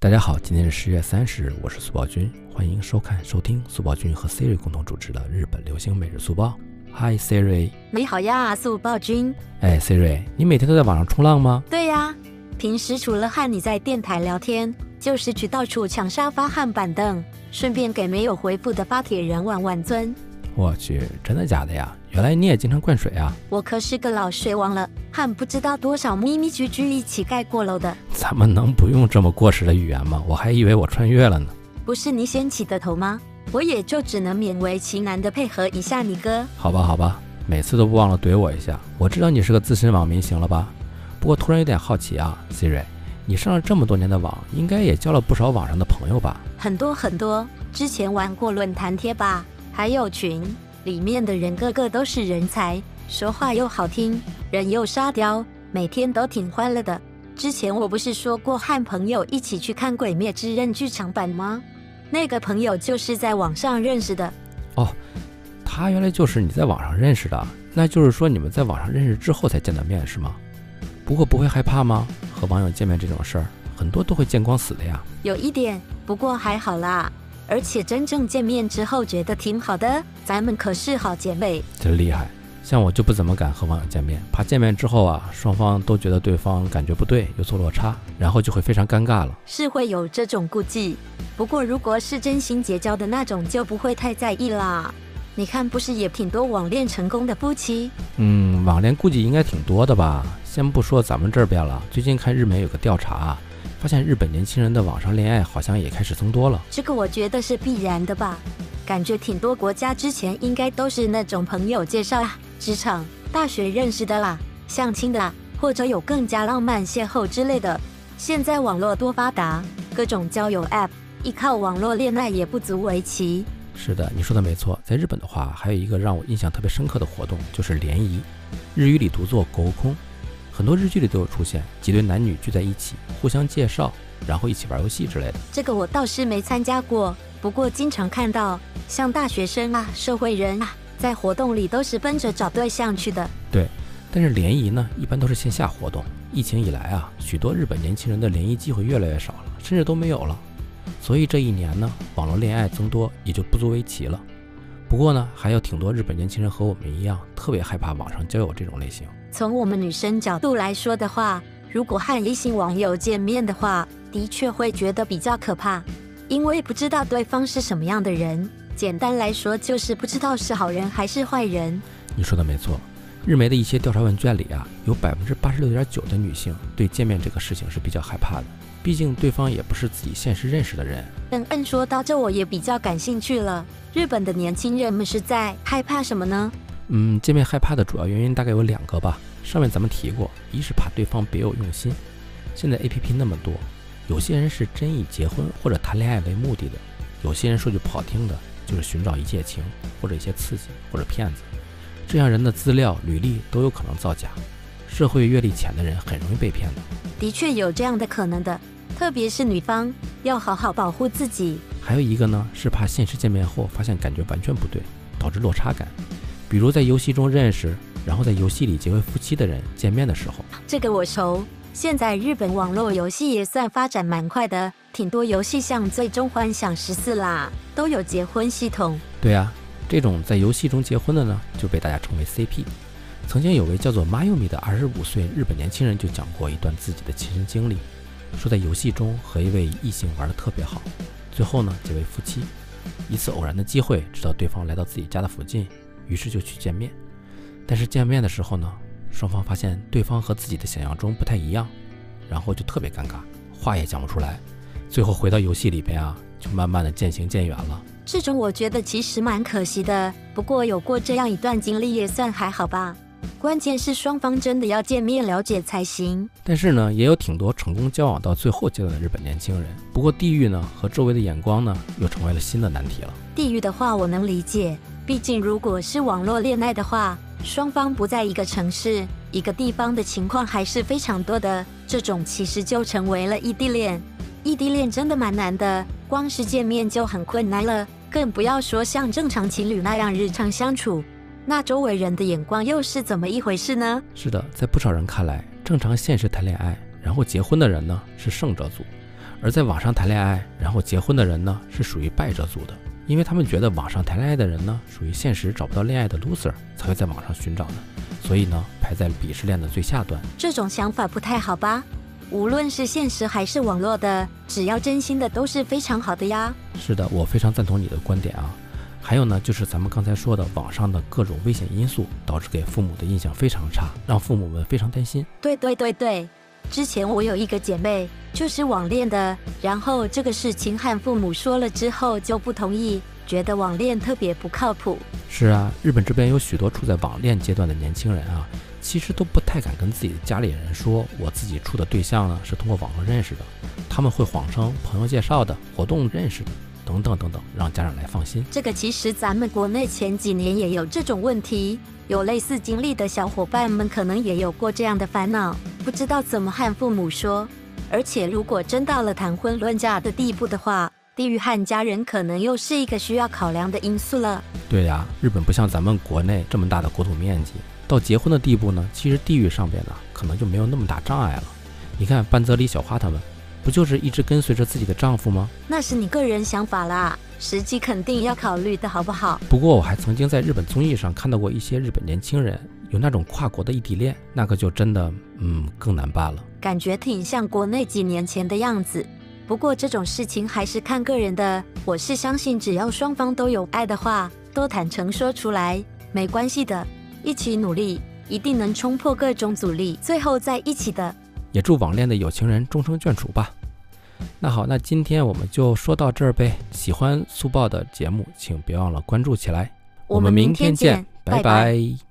大家好，今天是十月三十日，我是苏宝军，欢迎收看、收听苏宝军和 Siri 共同主持的日本流行每日速报。Hi Siri，你好呀，速报君。哎，Siri，你每天都在网上冲浪吗？对呀，平时除了和你在电台聊天，就是去到处抢沙发和板凳，顺便给没有回复的发帖人玩玩尊。我去，真的假的呀？原来你也经常灌水啊！我可是个老水王了，和不知道多少咪咪居居一起盖过楼的。咱们能不用这么过时的语言吗？我还以为我穿越了呢。不是你先起的头吗？我也就只能勉为其难的配合一下你哥。好吧，好吧，每次都不忘了怼我一下。我知道你是个资深网民，行了吧？不过突然有点好奇啊，Siri，你上了这么多年的网，应该也交了不少网上的朋友吧？很多很多，之前玩过论坛贴吧，还有群。里面的人个个都是人才，说话又好听，人又沙雕，每天都挺欢乐的。之前我不是说过和朋友一起去看《鬼灭之刃》剧场版吗？那个朋友就是在网上认识的。哦，他原来就是你在网上认识的，那就是说你们在网上认识之后才见的面是吗？不过不会害怕吗？和网友见面这种事儿，很多都会见光死的呀。有一点，不过还好啦。而且真正见面之后觉得挺好的，咱们可是好姐妹，真厉害。像我就不怎么敢和网友见面，怕见面之后啊，双方都觉得对方感觉不对，有所落差，然后就会非常尴尬了。是会有这种顾忌，不过如果是真心结交的那种，就不会太在意啦。你看，不是也挺多网恋成功的夫妻？嗯，网恋顾忌应该挺多的吧？先不说咱们这边了，最近看日媒有个调查。发现日本年轻人的网上恋爱好像也开始增多了，这个我觉得是必然的吧？感觉挺多国家之前应该都是那种朋友介绍啊，职场、大学认识的啦，相亲的啦，或者有更加浪漫邂逅之类的。现在网络多发达，各种交友 App，依靠网络恋爱也不足为奇。是的，你说的没错。在日本的话，还有一个让我印象特别深刻的活动，就是联谊，日语里读作沟空。很多日剧里都有出现几对男女聚在一起，互相介绍，然后一起玩游戏之类的。这个我倒是没参加过，不过经常看到像大学生啊、社会人啊，在活动里都是奔着找对象去的。对，但是联谊呢，一般都是线下活动。疫情以来啊，许多日本年轻人的联谊机会越来越少了，甚至都没有了。所以这一年呢，网络恋爱增多也就不足为奇了。不过呢，还有挺多日本年轻人和我们一样，特别害怕网上交友这种类型。从我们女生角度来说的话，如果和异性网友见面的话，的确会觉得比较可怕，因为不知道对方是什么样的人。简单来说，就是不知道是好人还是坏人。你说的没错，日媒的一些调查问卷里啊，有百分之八十六点九的女性对见面这个事情是比较害怕的，毕竟对方也不是自己现实认识的人。嗯嗯，说到这，我也比较感兴趣了。日本的年轻人们是在害怕什么呢？嗯，见面害怕的主要原因大概有两个吧。上面咱们提过，一是怕对方别有用心。现在 A P P 那么多，有些人是真以结婚或者谈恋爱为目的的，有些人说句不好听的，就是寻找一夜情或者一些刺激或者骗子。这样人的资料、履历都有可能造假，社会阅历浅的人很容易被骗的。的确有这样的可能的，特别是女方要好好保护自己。还有一个呢，是怕现实见面后发现感觉完全不对，导致落差感。比如在游戏中认识，然后在游戏里结为夫妻的人见面的时候，这个我熟。现在日本网络游戏也算发展蛮快的，挺多游戏像《最终幻想十四》啦，都有结婚系统。对啊，这种在游戏中结婚的呢，就被大家称为 CP。曾经有位叫做 Mayumi 的二十五岁日本年轻人就讲过一段自己的亲身经历，说在游戏中和一位异性玩的特别好，最后呢结为夫妻。一次偶然的机会，知道对方来到自己家的附近。于是就去见面，但是见面的时候呢，双方发现对方和自己的想象中不太一样，然后就特别尴尬，话也讲不出来，最后回到游戏里边啊，就慢慢的渐行渐远了。这种我觉得其实蛮可惜的，不过有过这样一段经历也算还好吧。关键是双方真的要见面了解才行。但是呢，也有挺多成功交往到最后阶段的日本年轻人。不过地域呢和周围的眼光呢，又成为了新的难题了。地域的话，我能理解。毕竟，如果是网络恋爱的话，双方不在一个城市、一个地方的情况还是非常多的。这种其实就成为了异地恋。异地恋真的蛮难的，光是见面就很困难了，更不要说像正常情侣那样日常相处。那周围人的眼光又是怎么一回事呢？是的，在不少人看来，正常现实谈恋爱然后结婚的人呢是胜者组，而在网上谈恋爱然后结婚的人呢，是属于败者组的，因为他们觉得网上谈恋爱的人呢，属于现实找不到恋爱的 loser，才会在网上寻找的，所以呢，排在鄙视链的最下端。这种想法不太好吧？无论是现实还是网络的，只要真心的都是非常好的呀。是的，我非常赞同你的观点啊。还有呢，就是咱们刚才说的网上的各种危险因素，导致给父母的印象非常差，让父母们非常担心。对对对对，之前我有一个姐妹就是网恋的，然后这个事情和父母说了之后就不同意，觉得网恋特别不靠谱。是啊，日本这边有许多处在网恋阶段的年轻人啊。其实都不太敢跟自己的家里人说，我自己处的对象呢是通过网络认识的，他们会谎称朋友介绍的、活动认识的，等等等等，让家长来放心。这个其实咱们国内前几年也有这种问题，有类似经历的小伙伴们可能也有过这样的烦恼，不知道怎么和父母说。而且如果真到了谈婚论嫁的地步的话，地域和家人可能又是一个需要考量的因素了。对呀，日本不像咱们国内这么大的国土面积。到结婚的地步呢，其实地域上边呢，可能就没有那么大障碍了。你看半泽里、小花他们，不就是一直跟随着自己的丈夫吗？那是你个人想法啦，实际肯定要考虑的好不好？不过我还曾经在日本综艺上看到过一些日本年轻人有那种跨国的异地恋，那个就真的，嗯，更难办了。感觉挺像国内几年前的样子。不过这种事情还是看个人的。我是相信，只要双方都有爱的话，都坦诚说出来，没关系的。一起努力，一定能冲破各种阻力，最后在一起的。也祝网恋的有情人终成眷属吧。那好，那今天我们就说到这儿呗。喜欢速报的节目，请别忘了关注起来。我们明天见，拜拜。